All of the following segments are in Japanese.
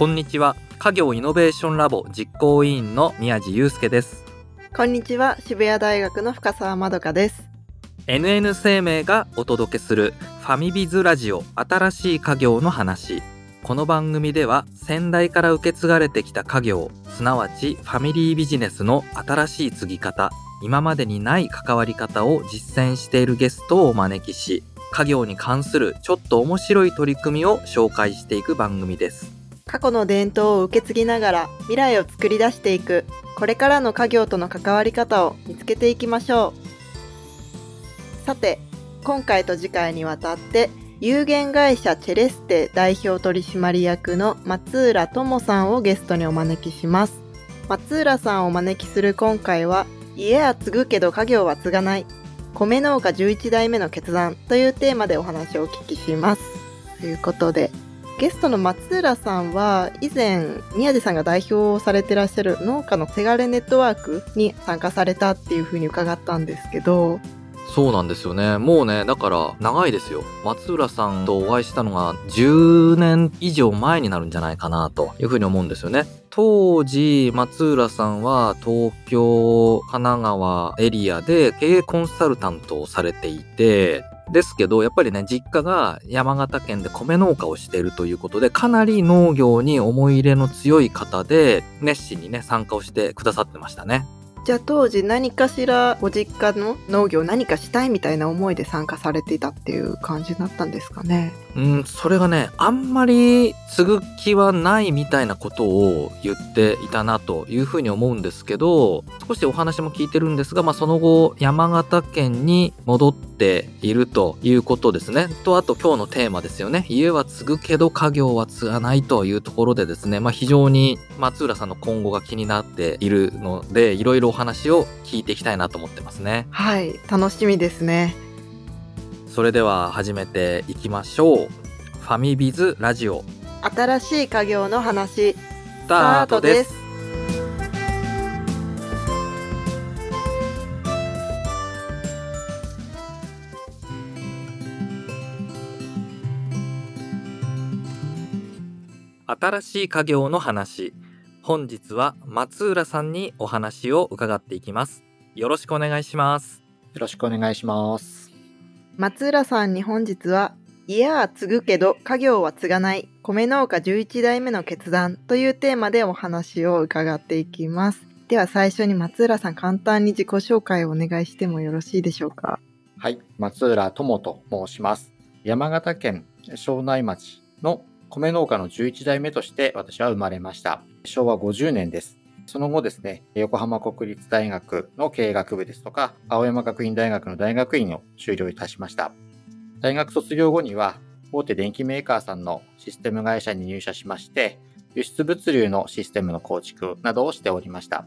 こんにちは。家業イノベーションラボ実行委員の宮地祐介です。こんにちは。渋谷大学の深澤まどかです。NN 生命がお届けするファミビズラジオ新しい家業の話。この番組では先代から受け継がれてきた家業すなわちファミリービジネスの新しい継ぎ方今までにない関わり方を実践しているゲストをお招きし家業に関するちょっと面白い取り組みを紹介していく番組です過去の伝統を受け継ぎながら未来を作り出していくこれからの家業との関わり方を見つけていきましょう。さて今回と次回にわたって有限会社チェレステ代表取締役の松浦智さんをゲストにお招きします。松浦さんをお招きする今回は家は継ぐけど家業は継がない米農家11代目の決断というテーマでお話をお聞きします。ということでゲストの松浦さんは以前宮地さんが代表をされてらっしゃる農家のせがれネットワークに参加されたっていうふうに伺ったんですけど。そうなんですよね。もうねだから長いですよ。松浦さんとお会いしたのが10年以上前になるんじゃないかなというふうに思うんですよね。当時松浦さんは東京神奈川エリアで経営コンサルタントをされていてですけど、やっぱりね、実家が山形県で米農家をしているということで、かなり農業に思い入れの強い方で、熱心にね、参加をしてくださってましたね。じゃあ当時何かしらご実家の農業何かしたいみたいな思いで参加されていたっていう感じだったんですかね。うんそれがねあんまり継ぐ気はないみたいなことを言っていたなというふうに思うんですけど少しお話も聞いてるんですが、まあ、その後山形県に戻っているということですね。とあと今日のテーマですよね。家は継ぐけど家業は継がないというところでですね、まあ、非常に松浦さんの今後が気になっているのでいろいろお話を聞いていきたいなと思ってますね。はい楽しみですね。それでは始めていきましょう。ファミビズラジオ。新しい家業の話スタートです。新しい家業の話本日は松浦さんにお話を伺っていきます。よろしくお願いします。よろしくお願いします。松浦さんに本日は家は継ぐけど家業は継がない米農家11代目の決断というテーマでお話を伺っていきます。では最初に松浦さん簡単に自己紹介をお願いしてもよろしいでしょうか？はい松浦智と申します。山形県庄内町の米農家の11代目として私は生まれました。昭和50年です。その後ですね、横浜国立大学の経営学部ですとか、青山学院大学の大学院を修了いたしました。大学卒業後には、大手電機メーカーさんのシステム会社に入社しまして、輸出物流のシステムの構築などをしておりました。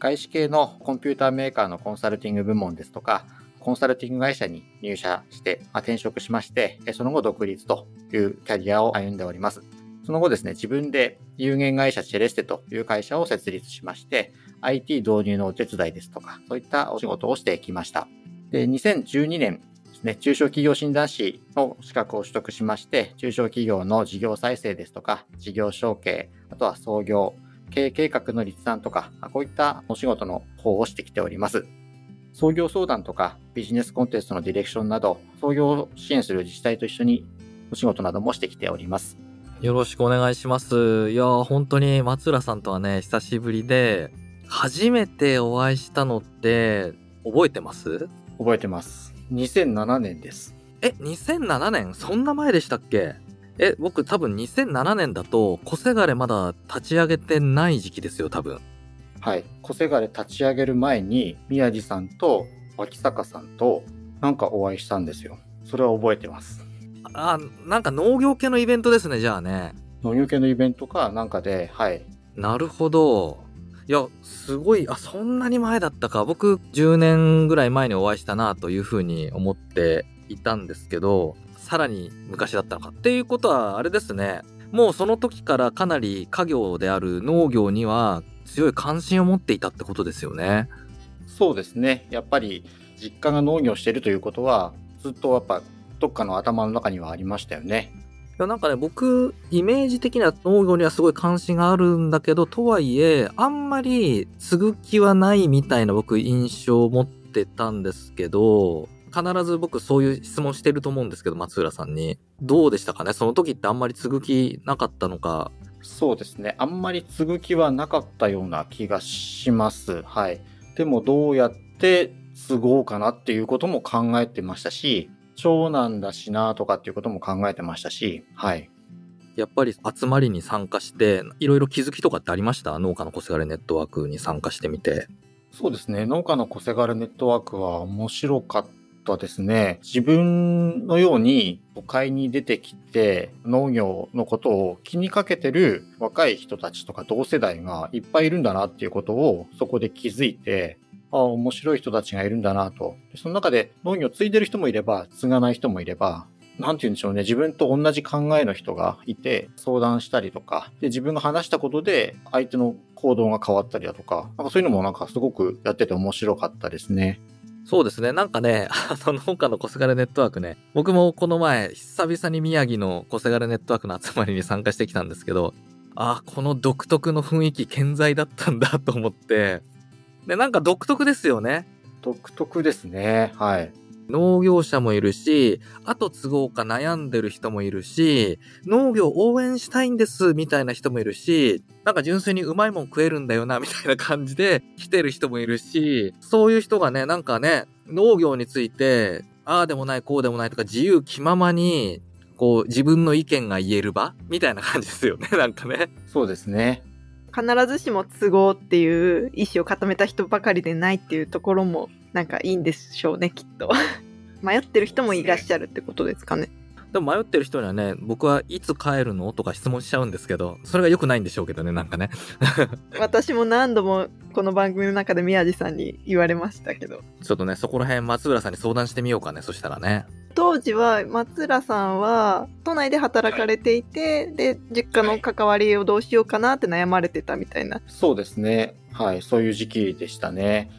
外資系のコンピューターメーカーのコンサルティング部門ですとか、コンサルティング会社に入社して、まあ、転職しまして、その後独立というキャリアを歩んでおります。その後ですね、自分で有限会社チェレステという会社を設立しまして、IT 導入のお手伝いですとか、そういったお仕事をしてきました。で、2012年ですね、中小企業診断士の資格を取得しまして、中小企業の事業再生ですとか、事業承継、あとは創業、経営計画の立案とか、こういったお仕事の方をしてきております。創業相談とかビジネスコンテストのディレクションなど、創業を支援する自治体と一緒にお仕事などもしてきております。よろしくお願いします。いや本当に松浦さんとはね、久しぶりで、初めてお会いしたのって、覚えてます？覚えてます。2007年です。え、2007年？そんな前でしたっけ？え、僕多分2007年だと、小せがれまだ立ち上げてない時期ですよ、多分。はい。小せがれ立ち上げる前に、宮地さんと脇坂さんとなんかお会いしたんですよ。それは覚えてます。あ、なんか農業系のイベントですね、じゃあね。農業系のイベントかなんかで、はい。なるほど。いや、すごい、あ、そんなに前だったか。僕、10年ぐらい前にお会いしたなというふうに思っていたんですけど、さらに昔だったのか。っていうことは、あれですね。もうその時からかなり家業である農業には強い関心を持っていたってことですよね。そうですね。やっぱり実家が農業しているということは、ずっとやっぱどっかの頭の中にはありましたよね。やなんかね、僕、イメージ的には農業にはすごい関心があるんだけど、とはいえ、あんまり継ぐ気はないみたいな僕印象を持ってたんですけど、必ず僕そういう質問してると思うんですけど、松浦さんに。どうでしたかね？その時ってあんまり継ぐ気なかったのか。そうですね。あんまり継ぐ気はなかったような気がします。はい。でもどうやって継ごうかなっていうことも考えてましたし、長男だしなとかっていうことも考えてましたし、はい。やっぱり集まりに参加して、いろいろ気づきとかってありました？農家のこせがれネットワークに参加してみて。そうですね。農家の小せがれネットワークは面白かったですね。自分のように都会に出てきて農業のことを気にかけてる若い人たちとか同世代がいっぱいいるんだなっていうことをそこで気づいて、あ、面白い人たちがいるんだなと。でその中で農業を継いでる人もいれば、継がない人もいれば、なんて言うんでしょうね。自分と同じ考えの人がいて、相談したりとか、で、自分が話したことで、相手の行動が変わったりだとか、なんかそういうのもなんかすごくやってて面白かったですね。そうですね。なんかね、あの農家のこせがれネットワークね、僕もこの前、久々に宮城のこせがれネットワークの集まりに参加してきたんですけど、ああ、この独特の雰囲気健在だったんだと思って、で、なんか独特ですよね。独特ですね。はい。農業者もいるし、後継ごうか悩んでる人もいるし、農業応援したいんですみたいな人もいるし、なんか純粋にうまいもん食えるんだよなみたいな感じで来てる人もいるし、そういう人がね、なんかね、農業について、ああでもないこうでもないとか自由気ままに、こう自分の意見が言える場みたいな感じですよね、なんかね。そうですね。必ずしも都合っていう意思を固めた人ばかりでないっていうところもなんかいいんでしょうねきっと 迷ってる人もいらっしゃるってことですかねでも迷ってる人にはね、僕はいつ帰るのとか質問しちゃうんですけど、それが良くないんでしょうけどね、なんかね。私も何度もこの番組の中で宮地さんに言われましたけどちょっとね、そこら辺松浦さんに相談してみようかね、そしたらね。当時は松浦さんは都内で働かれていてで実家の関わりをどうしようかなって悩まれてたみたいなそうですね。はい。そういう時期でしたね。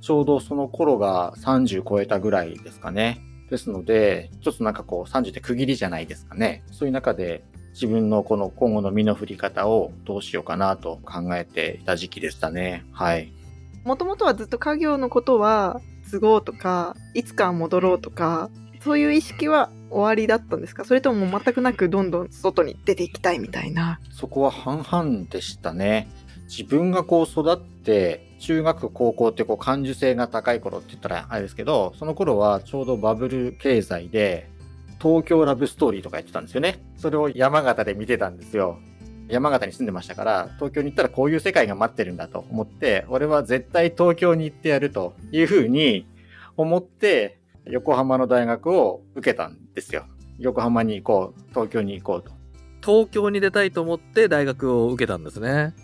ちょうどその頃が30超えたぐらいですかね。ですので、ちょっとなんかこう30って区切りじゃないですかね。そういう中で自分のこの今後の身の振り方をどうしようかなと考えていた時期でしたね。はい。もともとはずっと家業のことは都合とかいつかは戻ろうとかそういう意識は終わりだったんですか？それとも全くなくどんどん外に出ていきたいみたいな？そこは半々でしたね。自分がこう育って、中学、高校ってこう感受性が高い頃って言ったらあれですけど、その頃はちょうどバブル経済で、東京ラブストーリーとかやってたんですよね。それを山形で見てたんですよ。山形に住んでましたから、東京に行ったらこういう世界が待ってるんだと思って、俺は絶対東京に行ってやるというふうに思って、横浜の大学を受けたんですよ。横浜に行こう、東京に行こうと。東京に出たいと思って大学を受けたんですね。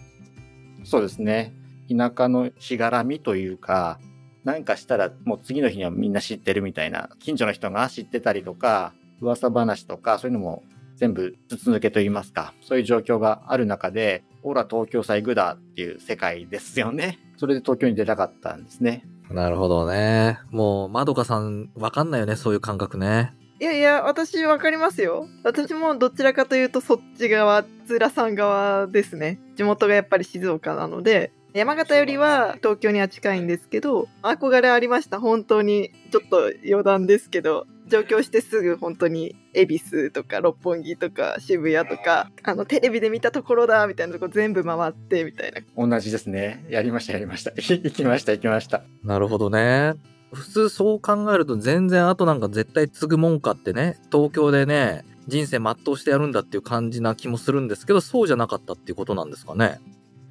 そうですね。田舎のしがらみというか、なんかしたらもう次の日にはみんな知ってるみたいな、近所の人が知ってたりとか、噂話とか、そういうのも全部筒抜けと言いますか、そういう状況がある中で、オラ東京さ行くだっていう世界ですよね。それで東京に出たかったんですね。なるほどね。もう、まどかさん、わかんないよね、そういう感覚ね。いやいや私わかりますよ私もどちらかというとそっち側津浦さん側ですね地元がやっぱり静岡なので山形よりは東京には近いんですけど憧れありました本当にちょっと余談ですけど上京してすぐ本当に恵比寿とか六本木とか渋谷とかあのテレビで見たところだみたいなとこ全部回ってみたいな同じですね。やりました、やりました。行きました、行きました。なるほどね。普通そう考えると全然後なんか絶対継ぐもんかってね、東京でね、人生全うしてやるんだっていう感じな気もするんですけど、そうじゃなかったっていうことなんですかね。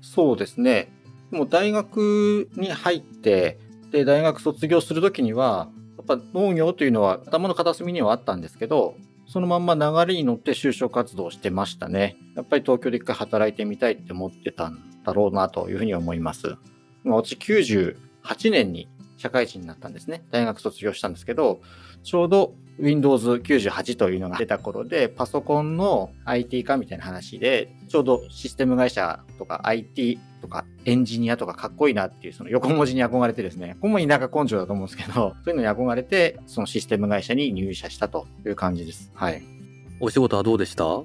そうですね。もう大学に入って、で、大学卒業するときには、やっぱ農業というのは頭の片隅にはあったんですけど、そのまんま流れに乗って就職活動してましたね。やっぱり東京で一回働いてみたいって思ってたんだろうなというふうに思います。まあ私98年に社会人になったんですね。大学卒業したんですけど、ちょうど Windows 98というのが出た頃で、パソコンの IT 化みたいな話で、ちょうどシステム会社とか IT とかエンジニアとかかっこいいなっていうその横文字に憧れてですね、ここも田舎根性だと思うんですけど、そういうのに憧れて、そのシステム会社に入社したという感じです。はい。お仕事はどうでした？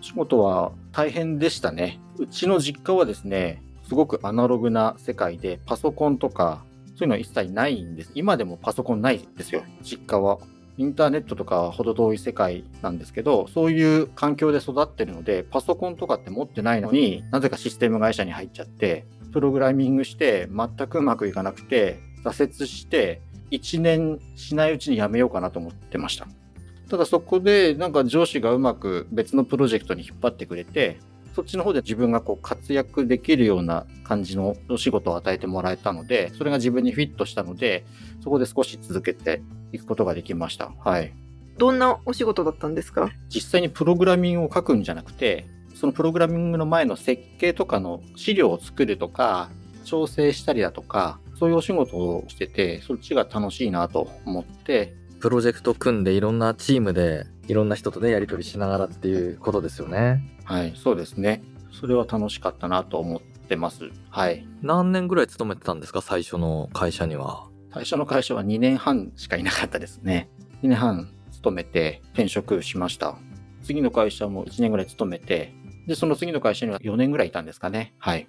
仕事は大変でしたね。うちの実家はですね、すごくアナログな世界で、パソコンとか、そういうのは一切ないんです。今でもパソコンないですよ、実家は。インターネットとかは程遠い世界なんですけど、そういう環境で育ってるので、パソコンとかって持ってないのになぜかシステム会社に入っちゃって、プログラミングして全くうまくいかなくて、挫折して、1年しないうちに辞めようかなと思ってました。ただそこでなんか上司がうまく別のプロジェクトに引っ張ってくれて、そっちの方で自分がこう活躍できるような感じのお仕事を与えてもらえたので、それが自分にフィットしたので、そこで少し続けていくことができました。はい。どんなお仕事だったんですか？実際にプログラミングを書くんじゃなくて、そのプログラミングの前の設計とかの資料を作るとか、調整したりだとか、そういうお仕事をしてて、そっちが楽しいなと思って、プロジェクト組んでいろんなチームでいろんな人とね、やり取りしながらっていうことですよね。はい、そうですね。それは楽しかったなと思ってます。はい。何年ぐらい勤めてたんですか？最初の会社には。最初の会社は2年半しかいなかったですね。2年半勤めて転職しました。次の会社も1年ぐらい勤めて、で、その次の会社には4年ぐらいいたんですかね。はい。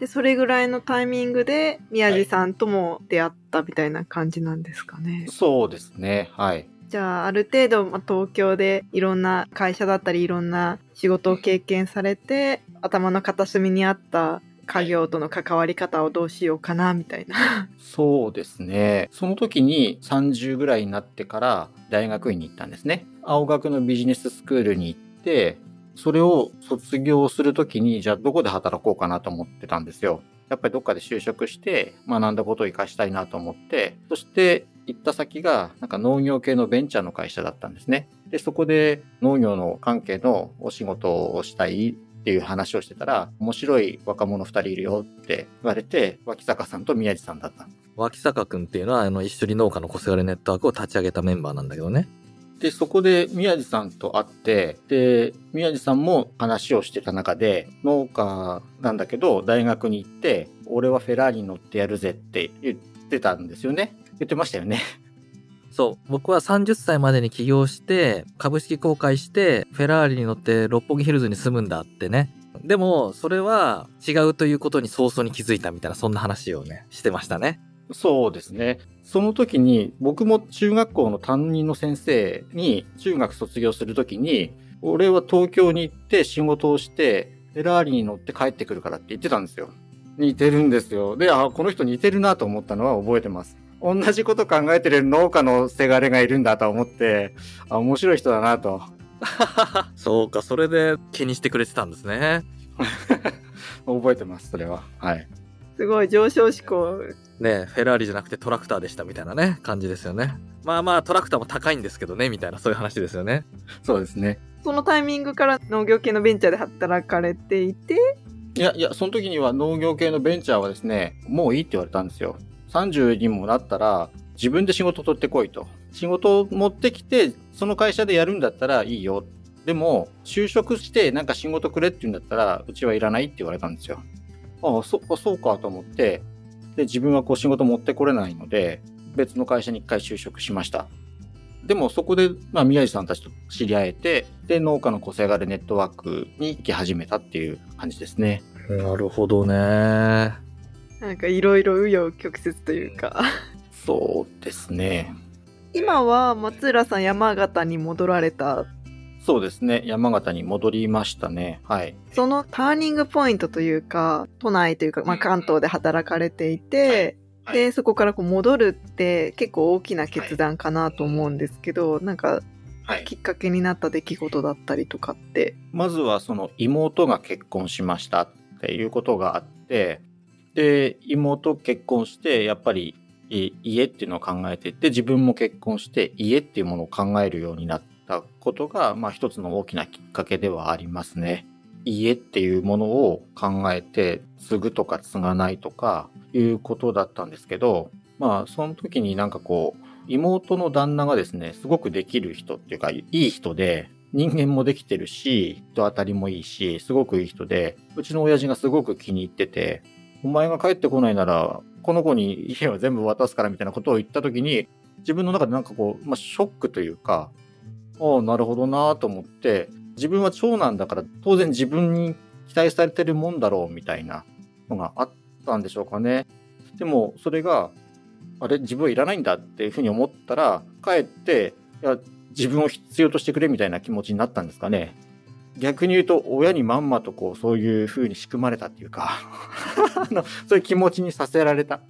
で、それぐらいのタイミングで宮地さんとも出会ったみたいな感じなんですかね。はい、そうですね。はい。じゃあ、ある程度、まあ東京でいろんな会社だったり、いろんな仕事を経験されて、頭の片隅にあった家業との関わり方をどうしようかな、みたいな。そうですね。その時に30ぐらいになってから大学院に行ったんですね。青学のビジネススクールに行って、それを卒業するときに、じゃあどこで働こうかなと思ってたんですよ。やっぱりどっかで就職して学んだことを活かしたいなと思って、そして行った先がなんか農業系のベンチャーの会社だったんですね。で、そこで農業の関係のお仕事をしたいっていう話をしてたら、面白い若者二人いるよって言われて、脇坂さんと宮地さんだった。脇坂くんっていうのは、あの、一緒に農家のコスガレネットワークを立ち上げたメンバーなんだけどね。で、そこで宮地さんと会って、で、宮地さんも話をしてた中で、農家なんだけど、大学に行って、俺はフェラーリに乗ってやるぜって言ってたんですよね。言ってましたよね。そう。僕は30歳までに起業して、株式公開して、フェラーリに乗って六本木ヒルズに住むんだってね。でも、それは違うということに早々に気づいたみたいな、そんな話をね、してましたね。そうですね。その時に、僕も中学校の担任の先生に、中学卒業する時に、俺は東京に行って仕事をして、フェラーリに乗って帰ってくるからって言ってたんですよ。似てるんですよ。で、あ、この人似てるなと思ったのは覚えてます。同じこと考えてる農家のせがれがいるんだと思って、あ、面白い人だなと。そうか、それで気にしてくれてたんですね。覚えてます、それは。はい。すごい上昇志向。ねフェラーリじゃなくてトラクターでしたみたいなね、感じですよね。まあまあトラクターも高いんですけどね、みたいなそういう話ですよね。そうですね。そのタイミングから農業系のベンチャーで働かれていていやいや、その時には農業系のベンチャーはですね、もういいって言われたんですよ。30にもなったら自分で仕事取ってこいと。仕事を持ってきて、その会社でやるんだったらいいよ。でも、就職してなんか仕事くれって言うんだったら、うちはいらないって言われたんですよ。ああ、そ、そうかと思って、で、自分はこう仕事持ってこれないので、別の会社に一回就職しました。でもそこで、まあ、宮地さんたちと知り合えて、で、農家の個性があるネットワークに行き始めたっていう感じですね。なるほどね。なんかいろいろ紆余曲折というか。そうですね。今は松浦さん山形に戻られたそうですね。山形に戻りましたね。はい。そのターニングポイントというか、都内というか、まあ、関東で働かれていて、はい、で、そこからこう戻るって結構大きな決断かなと思うんですけど、はい、なんか、きっかけになった出来事だったりとかって。まずはその妹が結婚しましたっていうことがあって、で、妹結婚して、やっぱり家っていうのを考えていって、自分も結婚して家っていうものを考えるようになったことが、まあ一つの大きなきっかけではありますね。家っていうものを考えて、継ぐとか継がないとかいうことだったんですけど、まあその時になんかこう、妹の旦那がですね、すごくできる人っていうか、いい人で、人間もできてるし、人当たりもいいし、すごくいい人で、うちの親父がすごく気に入ってて、お前が帰ってこないなら、この子に家は全部渡すからみたいなことを言った時に、自分の中でなんかこう、まあ、ショックというか、ああ、なるほどなと思って、自分は長男だから当然自分に期待されてるもんだろうみたいなのがあったんでしょうかね。でもそれが、あれ自分はいらないんだっていうふうに思ったら、かえって、いや、自分を必要としてくれみたいな気持ちになったんですかね。逆に言うと、親にまんまとこう、そういう風に仕組まれたっていうか、あのそういう気持ちにさせられた。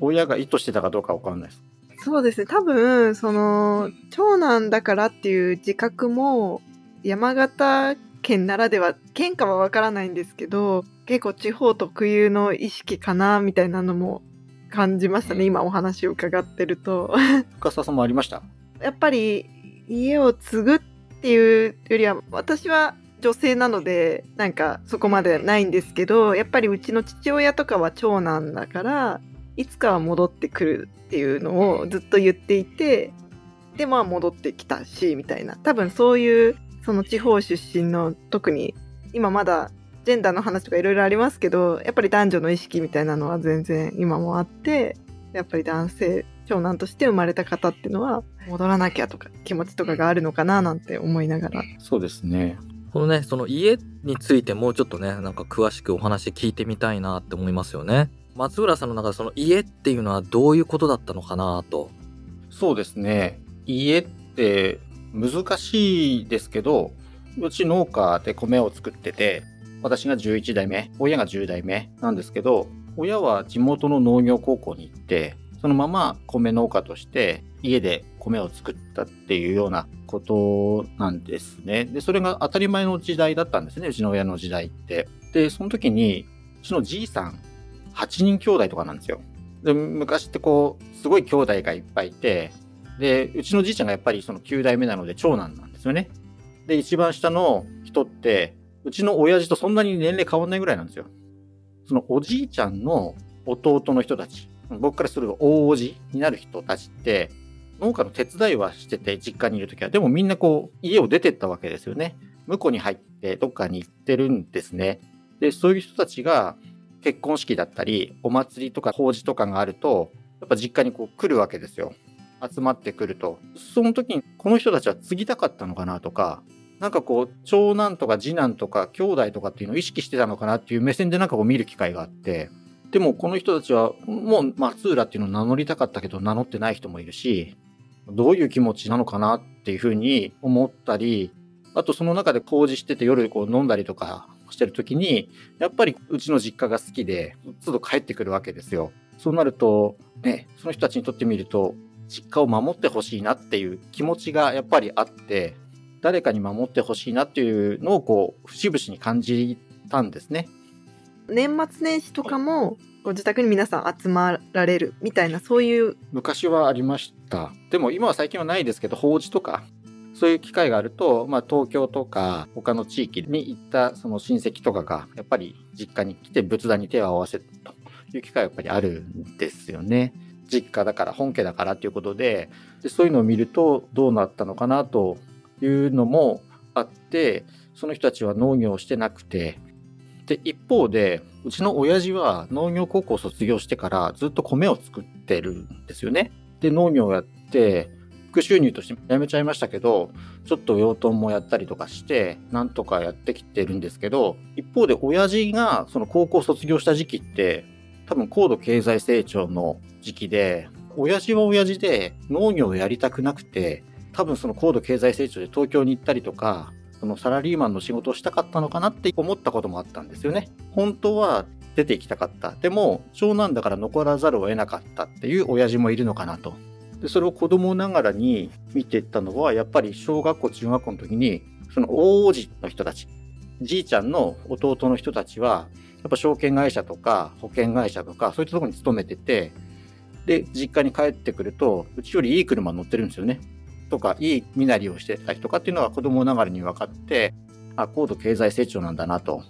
親が意図してたかどうかわかんないです。そうですね。多分、その、長男だからっていう自覚も、山形県ならでは、県かはわからないんですけど、結構地方特有の意識かな、みたいなのも感じましたね。今お話を伺ってると。深澤さんもありました？やっぱり、家を継ぐっていうよりは、私は女性なので、なんかそこまでないんですけど、やっぱりうちの父親とかは長男だから、いつかは戻ってくるっていうのをずっと言っていて、で、まあ戻ってきたし、みたいな。多分そういう、その地方出身の、特に、今まだジェンダーの話とかいろいろありますけど、やっぱり男女の意識みたいなのは全然今もあって、やっぱり男性、長男として生まれた方っていうのは、戻らなきゃとか気持ちとかがあるのかななんて思いながら。そうですね。このね、その家についてもうちょっとね、なんか詳しくお話聞いてみたいなって思いますよね。松浦さんの中でその家っていうのはどういうことだったのかなと。そうですね。家って難しいですけど、うち農家で米を作ってて、私が11代目、親が10代目なんですけど、親は地元の農業高校に行って、そのまま米農家として家で米を作ったっていうようなことなんですね。で、それが当たり前の時代だったんですね、うちの親の時代って。で、その時に、うちのじいさん、8人兄弟とかなんですよ。で、昔ってこう、すごい兄弟がいっぱいいて、で、うちのじいちゃんがやっぱりその9代目なので長男なんですよね。で、一番下の人って、うちの親父とそんなに年齢変わんないぐらいなんですよ。そのおじいちゃんの弟の人たち、僕からすると大おじになる人たちって、農家の手伝いはしてて、実家にいるときは。でもみんなこう、家を出てったわけですよね。婿に入ってどっかに行ってるんですね。で、そういう人たちが結婚式だったり、お祭りとか法事とかがあると、やっぱ実家にこう来るわけですよ。集まってくると。その時にこの人たちは継ぎたかったのかなとか、なんかこう、長男とか次男とか兄弟とかっていうのを意識してたのかなっていう目線でなんかこう見る機会があって、でもこの人たちはもう松浦っていうのを名乗りたかったけど名乗ってない人もいるし、どういう気持ちなのかなっていうふうに思ったり、あとその中で工事してて夜こう飲んだりとかしてる時に、やっぱりうちの実家が好きで、都度帰ってくるわけですよ。そうなると、ね、その人たちにとってみると、実家を守ってほしいなっていう気持ちがやっぱりあって、誰かに守ってほしいなっていうのをこう、節々に感じたんですね。年末年始とかも、ご自宅に皆さん集まられるみたいな、そういう、昔はありました。でも今は最近はないですけど、法事とか、そういう機会があると、まあ東京とか他の地域に行ったその親戚とかが、やっぱり実家に来て仏壇に手を合わせるという機会がやっぱりあるんですよね。実家だから、本家だからということでで、そういうのを見るとどうなったのかなというのもあって、その人たちは農業をしてなくて、で、一方で、うちの親父は農業高校卒業してからずっと米を作ってるんですよね。で、農業をやって、副収入として辞めちゃいましたけど、ちょっと養豚もやったりとかして、なんとかやってきてるんですけど、一方で親父がその高校卒業した時期って、多分高度経済成長の時期で、親父は親父で農業をやりたくなくて、多分その高度経済成長で東京に行ったりとか、そのサラリーマンの仕事をしたかったのかなって思ったこともあったんですよね。本当は出て行きたかった。でも、長男だから残らざるを得なかったっていう親父もいるのかなと。で、それを子供ながらに見ていったのは、やっぱり小学校、中学校の時に、その大王子の人たち、じいちゃんの弟の人たちは、やっぱ証券会社とか保険会社とか、そういったところに勤めてて、で、実家に帰ってくると、うちよりいい車乗ってるんですよね。とか、いい身なりをしてたりとかっていうのは子供ながらに分かって、あ、高度経済成長なんだなと。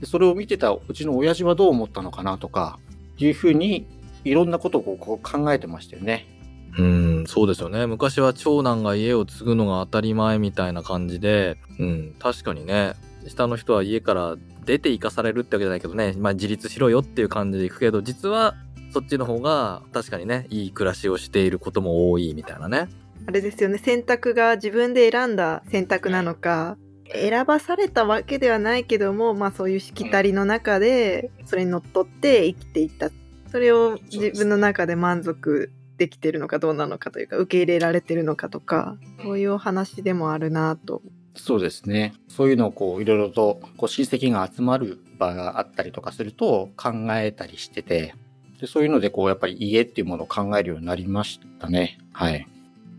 でそれを見てたうちの親父はどう思ったのかなとか、いうふうに、いろんなことをこう考えてましたよね。うん、そうですよね。昔は長男が家を継ぐのが当たり前みたいな感じで、うん、確かにね、下の人は家から出て行かされるってわけじゃないけどね、まあ自立しろよっていう感じで行くけど、実はそっちの方が確かにね、いい暮らしをしていることも多いみたいなね。あれですよね選択が自分で選んだ選択なのか、選ばされたわけではないけども、まあそういうしきたりの中で、それにのっとって生きていった。それを自分の中で満足できてるのかどうなのかというか、受け入れられてるのかとか、そういうお話でもあるなと。そうですね。そういうのをこう、いろいろと、こう、親戚が集まる場があったりとかすると考えたりしてて、でそういうのでこう、やっぱり家っていうものを考えるようになりましたね。はい。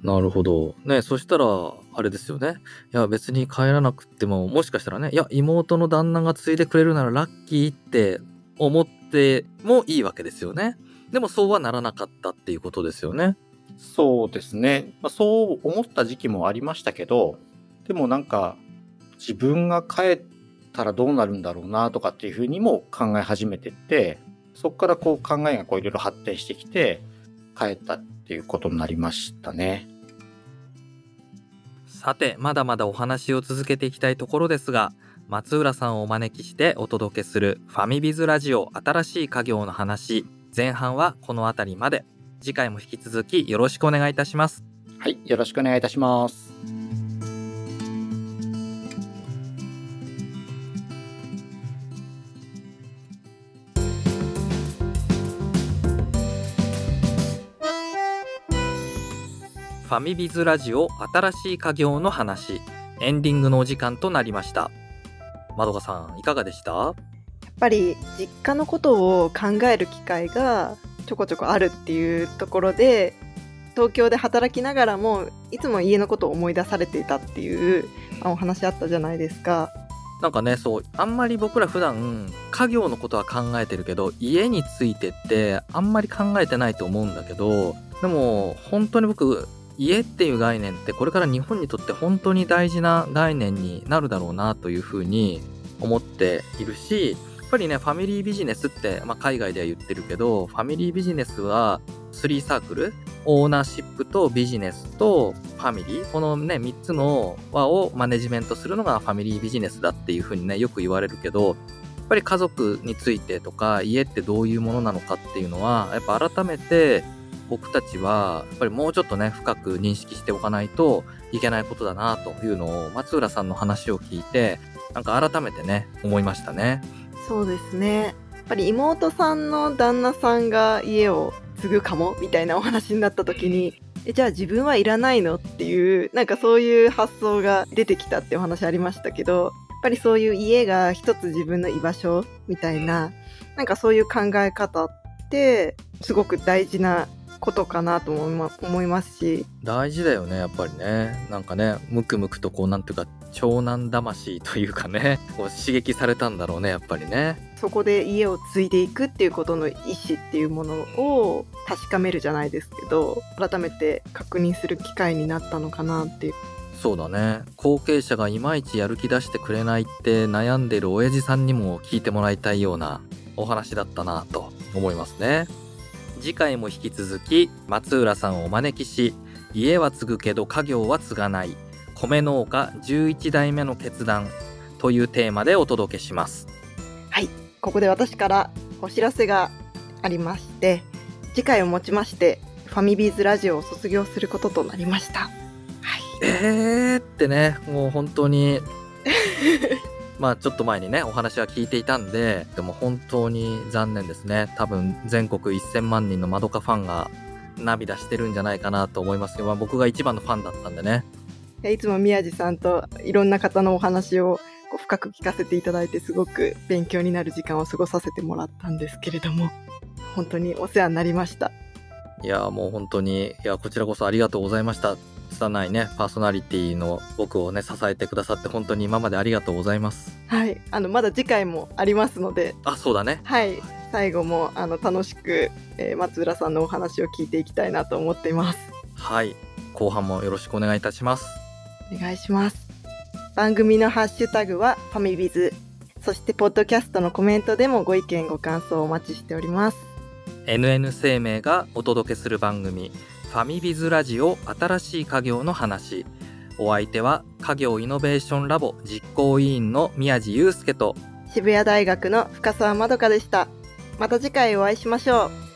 なるほど。ね、そしたら、あれですよね。いや、別に帰らなくても、もしかしたらね、いや、妹の旦那が継いでくれるならラッキーって思ってもいいわけですよね。でもそうはならなかったっていうことですよね。そうですね。まあ、そう思った時期もありましたけど、でもなんか、自分が帰ったらどうなるんだろうなとかっていうふうにも考え始めてって、そこからこう考えがこういろいろ発展してきて、帰ったっていうことになりましたね。さて、まだまだお話を続けていきたいところですが、松浦さんをお招きしてお届けするファミビズラジオ新しい家業の話、前半はこの辺りまで。次回も引き続きよろしくお願いいたします。はい。よろしくお願いいたします。ファミビズラジオ新しい家業の話、エンディングのお時間となりました。まどかさん、いかがでした？やっぱり実家のことを考える機会がちょこちょこあるっていうところで東京で働きながらもいつも家のことを思い出されていたっていうまあお話あったじゃないですか。なんかね、そう、あんまり僕ら普段、家業のことは考えてるけど、家についてってあんまり考えてないと思うんだけど、でも、本当に僕、家っていう概念ってこれから日本にとって本当に大事な概念になるだろうなというふうに思っているし、やっぱりね、ファミリービジネスって、まあ、海外では言ってるけど、ファミリービジネスは3サークルオーナーシップとビジネスとファミリーこのね3つの輪をマネジメントするのがファミリービジネスだっていうふうにねよく言われるけどやっぱり家族についてとか家ってどういうものなのかっていうのはやっぱ改めて僕たちはやっぱりもうちょっとね深く認識しておかないといけないことだなというのを松浦さんの話を聞いてなんか改めてね思いましたね。そうですねやっぱり妹さんの旦那さんが家を継ぐかもみたいなお話になった時にえじゃあ自分はいらないのっていうなんかそういう発想が出てきたってお話ありましたけどやっぱりそういう家が一つ自分の居場所みたいななんかそういう考え方ってすごく大事なことかなと思いま思いますし。大事だよねやっぱりね。なんかねムクムクとこうなんていうか長男魂というかね こう刺激されたんだろうねやっぱりね。そこで家を継いでいくっていうことの意思っていうものを確かめるじゃないですけど改めて確認する機会になったのかなっていう。そうだね。後継者がいまいちやる気出してくれないって悩んでる親父さんにも聞いてもらいたいようなお話だったなと思いますね次回も引き続き松浦さんをお招きし家は継ぐけど家業は継がない米農家11代目の決断というテーマでお届けします。はい。ここで私からお知らせがありまして次回をもちましてファミビーズラジオを卒業することとなりました。はい。えーってね。もう本当に まあちょっと前にねお話は聞いていたんででも本当に残念ですね。多分全国1000万人のマドカファンが涙してるんじゃないかなと思いますけど、まあ、僕が一番のファンだったんでね。いつも宮地さんといろんな方のお話をこう深く聞かせていただいてすごく勉強になる時間を過ごさせてもらったんですけれども本当にお世話になりました。いやもう本当にいやこちらこそありがとうございました拙いねパーソナリティの僕をね支えてくださって本当に今までありがとうございます。はい。あのまだ次回もありますので。あそうだね。はい。最後もあの楽しく、えー松浦さんのお話を聞いていきたいなと思っています。はい。後半もよろしくお願いいたします。お願いします。番組のハッシュタグはファミビズ。そしてポッドキャストのコメントでもご意見ご感想をお待ちしております。NN 生命がお届けする番組ファミビズラジオ新しい家業の話。お相手は家業イノベーションラボ実行委員の宮地祐介と渋谷大学の深澤まどかでした。また次回お会いしましょう。